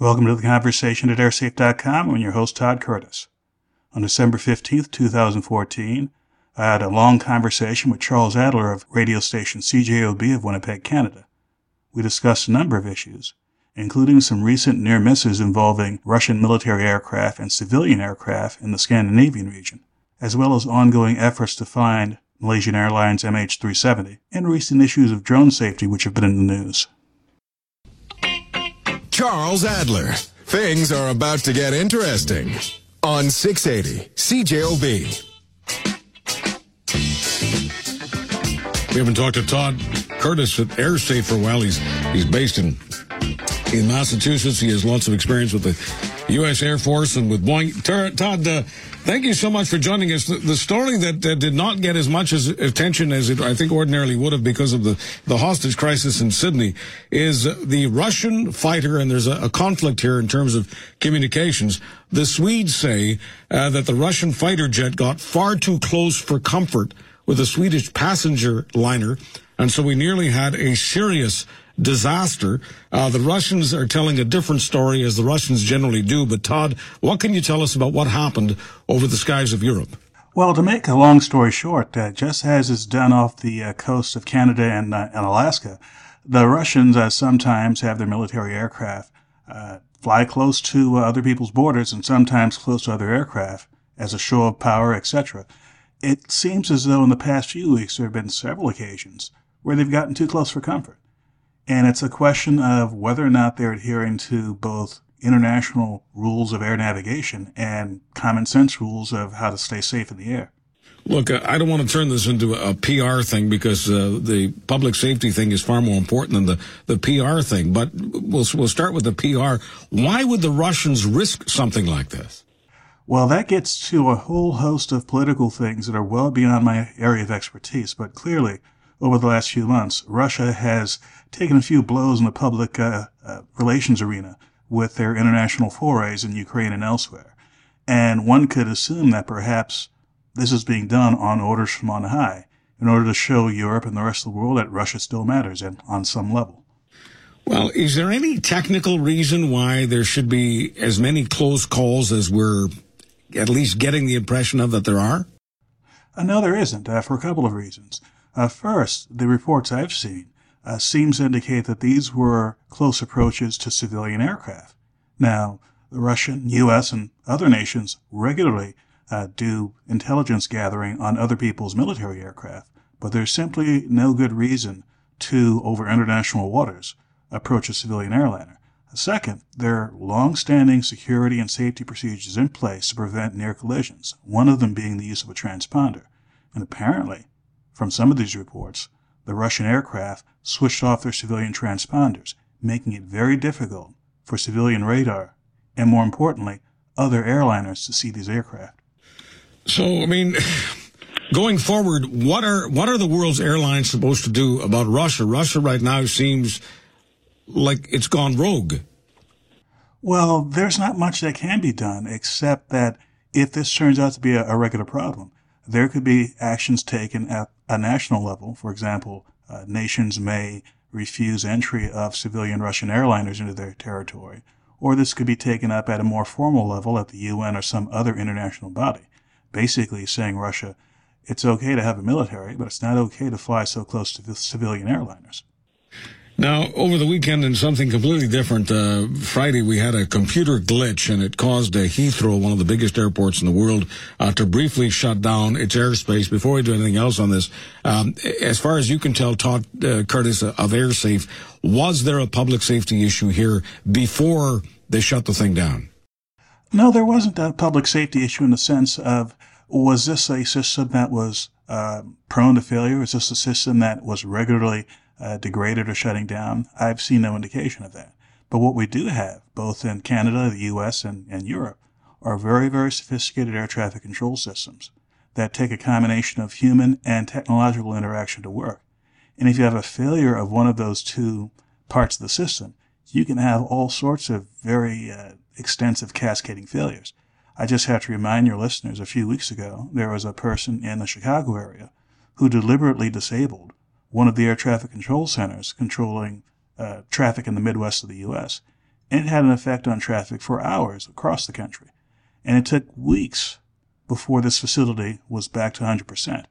Welcome to the conversation at airsafe.com. I'm your host, Todd Curtis. On December 15th, 2014, I had a long conversation with Charles Adler of radio station CJOB of Winnipeg, Canada. We discussed a number of issues, including some recent near misses involving Russian military aircraft and civilian aircraft in the Scandinavian region, as well as ongoing efforts to find Malaysian Airlines MH370 and recent issues of drone safety which have been in the news. Charles Adler. Things are about to get interesting on 680 CJOB. We haven't talked to Todd Curtis at AirSafe for a while. He's he's based in in Massachusetts. He has lots of experience with the U.S. Air Force and with Boeing. Todd, uh, thank you so much for joining us. The, the story that did not get as much as attention as it, I think, ordinarily would have because of the, the hostage crisis in Sydney is the Russian fighter, and there's a, a conflict here in terms of communications. The Swedes say uh, that the Russian fighter jet got far too close for comfort with a Swedish passenger liner, and so we nearly had a serious disaster. Uh, the Russians are telling a different story, as the Russians generally do. But Todd, what can you tell us about what happened over the skies of Europe? Well, to make a long story short, uh, just as is done off the uh, coast of Canada and, uh, and Alaska, the Russians uh, sometimes have their military aircraft uh, fly close to other people's borders and sometimes close to other aircraft as a show of power, etc. It seems as though in the past few weeks there have been several occasions where they've gotten too close for comfort. And it's a question of whether or not they're adhering to both international rules of air navigation and common sense rules of how to stay safe in the air. Look, I don't want to turn this into a PR thing because uh, the public safety thing is far more important than the, the PR thing. But we'll, we'll start with the PR. Why would the Russians risk something like this? Well, that gets to a whole host of political things that are well beyond my area of expertise. But clearly, over the last few months, Russia has taken a few blows in the public uh, uh, relations arena with their international forays in Ukraine and elsewhere. And one could assume that perhaps this is being done on orders from on high in order to show Europe and the rest of the world that Russia still matters and on some level. Well, is there any technical reason why there should be as many close calls as we're at least getting the impression of that there are? Uh, no, there isn't, uh, for a couple of reasons. Uh, first, the reports I've seen uh, seems to indicate that these were close approaches to civilian aircraft. Now, the Russian, U.S., and other nations regularly uh, do intelligence gathering on other people's military aircraft, but there's simply no good reason to, over international waters, approach a civilian airliner. Second, there are long-standing security and safety procedures in place to prevent near collisions, one of them being the use of a transponder. And apparently, from some of these reports, the Russian aircraft switched off their civilian transponders, making it very difficult for civilian radar and, more importantly, other airliners to see these aircraft. So, I mean, going forward, what are what are the world's airlines supposed to do about Russia? Russia right now seems like it's gone rogue. Well, there's not much that can be done except that if this turns out to be a, a regular problem, there could be actions taken at a national level. For example, uh, nations may refuse entry of civilian Russian airliners into their territory, or this could be taken up at a more formal level at the UN or some other international body, basically saying Russia, it's okay to have a military, but it's not okay to fly so close to the civilian airliners. Now, over the weekend, in something completely different, uh, Friday we had a computer glitch, and it caused uh, Heathrow, one of the biggest airports in the world, uh, to briefly shut down its airspace. Before we do anything else on this, um, as far as you can tell, Todd uh, Curtis of AirSafe, was there a public safety issue here before they shut the thing down? No, there wasn't a public safety issue in the sense of was this a system that was uh, prone to failure? Is this a system that was regularly uh, degraded or shutting down. I've seen no indication of that. But what we do have, both in Canada, the US, and, and Europe, are very, very sophisticated air traffic control systems that take a combination of human and technological interaction to work. And if you have a failure of one of those two parts of the system, you can have all sorts of very uh, extensive cascading failures. I just have to remind your listeners a few weeks ago, there was a person in the Chicago area who deliberately disabled one of the air traffic control centers controlling uh, traffic in the Midwest of the U.S. and it had an effect on traffic for hours across the country. And it took weeks before this facility was back to 100%.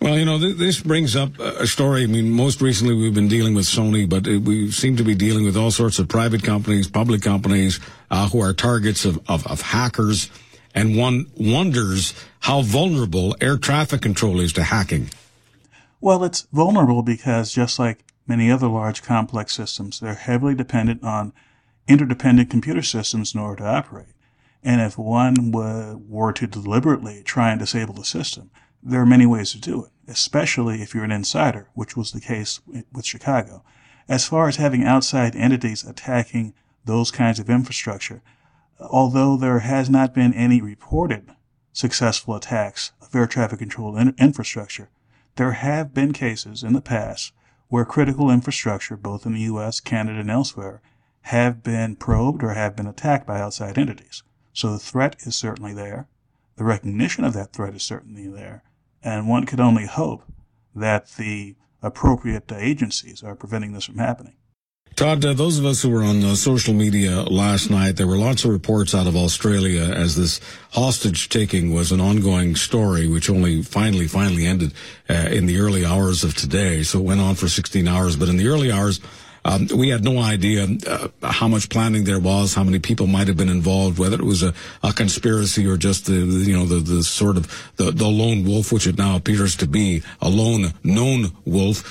Well, you know, th- this brings up a story. I mean, most recently we've been dealing with Sony, but it, we seem to be dealing with all sorts of private companies, public companies, uh, who are targets of, of, of hackers. And one wonders how vulnerable air traffic control is to hacking. Well, it's vulnerable because just like many other large complex systems, they're heavily dependent on interdependent computer systems in order to operate. And if one were to deliberately try and disable the system, there are many ways to do it, especially if you're an insider, which was the case with Chicago. As far as having outside entities attacking those kinds of infrastructure, although there has not been any reported successful attacks of air traffic control in- infrastructure, there have been cases in the past where critical infrastructure, both in the US, Canada, and elsewhere, have been probed or have been attacked by outside entities. So the threat is certainly there. The recognition of that threat is certainly there and one could only hope that the appropriate agencies are preventing this from happening. Todd, uh, those of us who were on uh, social media last night, there were lots of reports out of Australia as this hostage taking was an ongoing story, which only finally, finally ended uh, in the early hours of today. So it went on for 16 hours, but in the early hours, um, we had no idea uh, how much planning there was, how many people might have been involved, whether it was a, a conspiracy or just the, you know the the sort of the, the lone wolf, which it now appears to be a lone known wolf.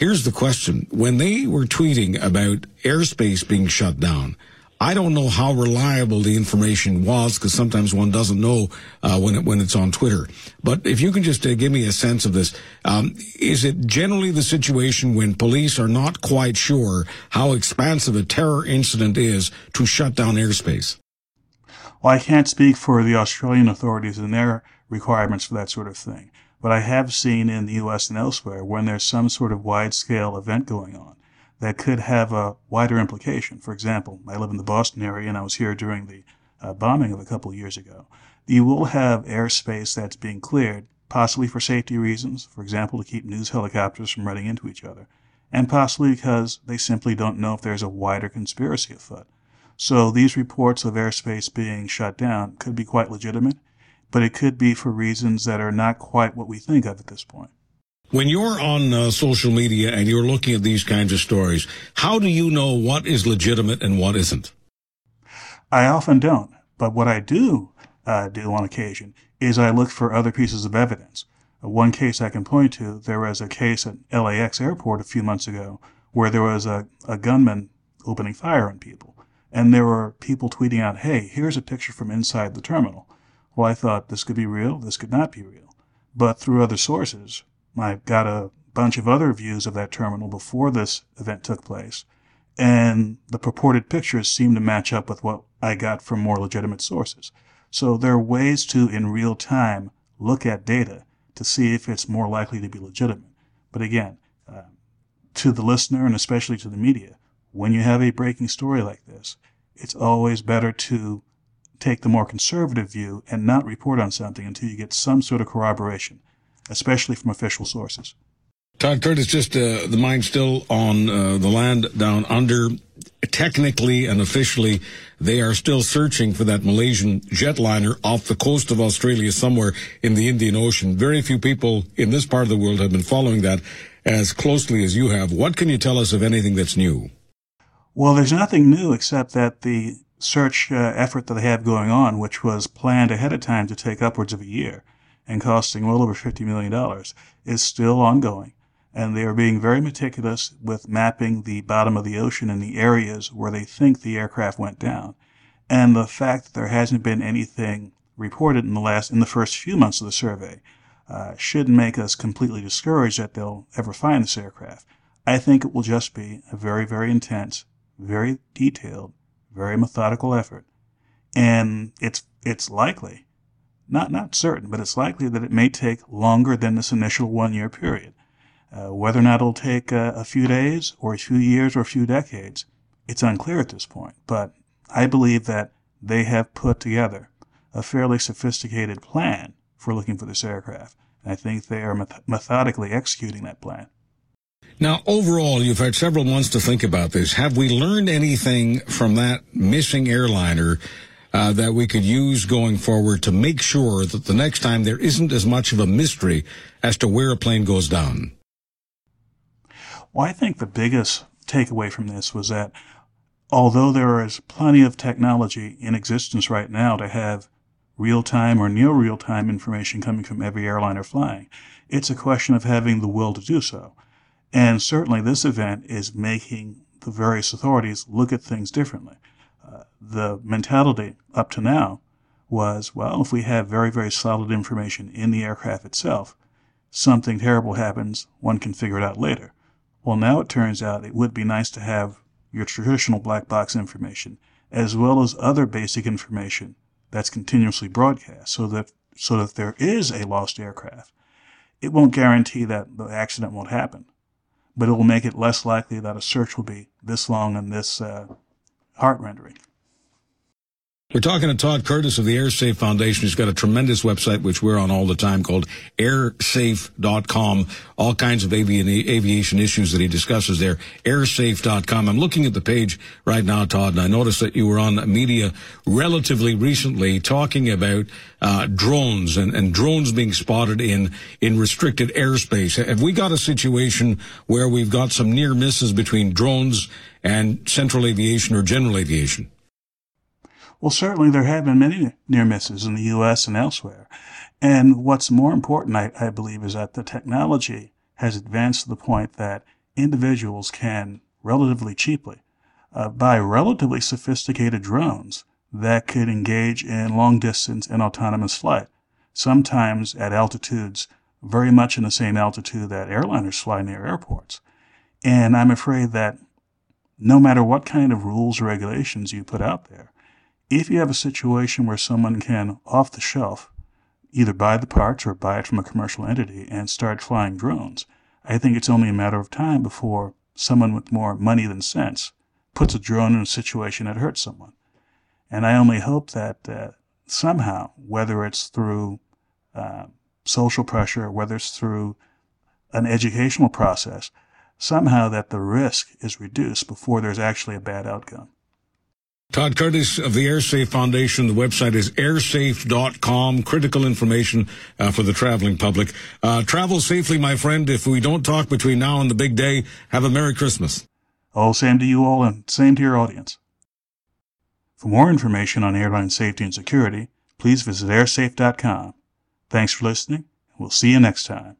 Here's the question: When they were tweeting about airspace being shut down, I don't know how reliable the information was because sometimes one doesn't know uh, when it, when it's on Twitter. But if you can just uh, give me a sense of this, um, is it generally the situation when police are not quite sure how expansive a terror incident is to shut down airspace? Well, I can't speak for the Australian authorities and their requirements for that sort of thing, but I have seen in the U.S. and elsewhere when there's some sort of wide-scale event going on that could have a wider implication. For example, I live in the Boston area and I was here during the uh, bombing of a couple of years ago. You will have airspace that's being cleared, possibly for safety reasons, for example, to keep news helicopters from running into each other, and possibly because they simply don't know if there's a wider conspiracy afoot. So these reports of airspace being shut down could be quite legitimate, but it could be for reasons that are not quite what we think of at this point. When you're on uh, social media and you're looking at these kinds of stories, how do you know what is legitimate and what isn't? I often don't, but what I do uh, do on occasion is I look for other pieces of evidence. One case I can point to, there was a case at LAX airport a few months ago where there was a, a gunman opening fire on people. And there were people tweeting out, hey, here's a picture from inside the terminal. Well, I thought this could be real, this could not be real. But through other sources, I got a bunch of other views of that terminal before this event took place, and the purported pictures seem to match up with what I got from more legitimate sources. So there are ways to, in real time, look at data to see if it's more likely to be legitimate. But again, uh, to the listener and especially to the media, when you have a breaking story like this, it's always better to take the more conservative view and not report on something until you get some sort of corroboration especially from official sources. Todd Curtis, just uh, the mine still on uh, the land down under. Technically and officially, they are still searching for that Malaysian jetliner off the coast of Australia somewhere in the Indian Ocean. Very few people in this part of the world have been following that as closely as you have. What can you tell us of anything that's new? Well, there's nothing new except that the search uh, effort that they have going on, which was planned ahead of time to take upwards of a year, and costing well over $50 million is still ongoing. And they are being very meticulous with mapping the bottom of the ocean and the areas where they think the aircraft went down. And the fact that there hasn't been anything reported in the last, in the first few months of the survey, uh, shouldn't make us completely discouraged that they'll ever find this aircraft. I think it will just be a very, very intense, very detailed, very methodical effort. And it's, it's likely not, not certain, but it's likely that it may take longer than this initial one year period. Uh, whether or not it'll take uh, a few days or a few years or a few decades, it's unclear at this point. But I believe that they have put together a fairly sophisticated plan for looking for this aircraft. And I think they are methodically executing that plan. Now, overall, you've had several months to think about this. Have we learned anything from that missing airliner uh, that we could use going forward to make sure that the next time there isn't as much of a mystery as to where a plane goes down? Well, I think the biggest takeaway from this was that although there is plenty of technology in existence right now to have real time or near real time information coming from every airliner flying, it's a question of having the will to do so. And certainly this event is making the various authorities look at things differently. Uh, the mentality up to now was, well, if we have very, very solid information in the aircraft itself, something terrible happens, one can figure it out later. Well, now it turns out it would be nice to have your traditional black box information as well as other basic information that's continuously broadcast so that so that there is a lost aircraft, it won't guarantee that the accident won't happen but it will make it less likely that a search will be this long and this uh, heart rendering. We're talking to Todd Curtis of the AirSafe Foundation. He's got a tremendous website, which we're on all the time, called airsafe.com. All kinds of aviation issues that he discusses there. Airsafe.com. I'm looking at the page right now, Todd, and I noticed that you were on media relatively recently talking about uh, drones and, and drones being spotted in, in restricted airspace. Have we got a situation where we've got some near misses between drones and central aviation or general aviation? Well, certainly there have been many near misses in the U.S. and elsewhere. And what's more important, I, I believe, is that the technology has advanced to the point that individuals can relatively cheaply uh, buy relatively sophisticated drones that could engage in long distance and autonomous flight, sometimes at altitudes very much in the same altitude that airliners fly near airports. And I'm afraid that no matter what kind of rules or regulations you put out there, if you have a situation where someone can, off the shelf, either buy the parts or buy it from a commercial entity and start flying drones, I think it's only a matter of time before someone with more money than sense puts a drone in a situation that hurts someone. And I only hope that uh, somehow, whether it's through uh, social pressure, whether it's through an educational process, somehow that the risk is reduced before there's actually a bad outcome. Todd Curtis of the AirSafe Foundation. The website is airsafe.com. Critical information uh, for the traveling public. Uh, travel safely, my friend. If we don't talk between now and the big day, have a Merry Christmas. Oh, same to you all and same to your audience. For more information on airline safety and security, please visit airsafe.com. Thanks for listening. We'll see you next time.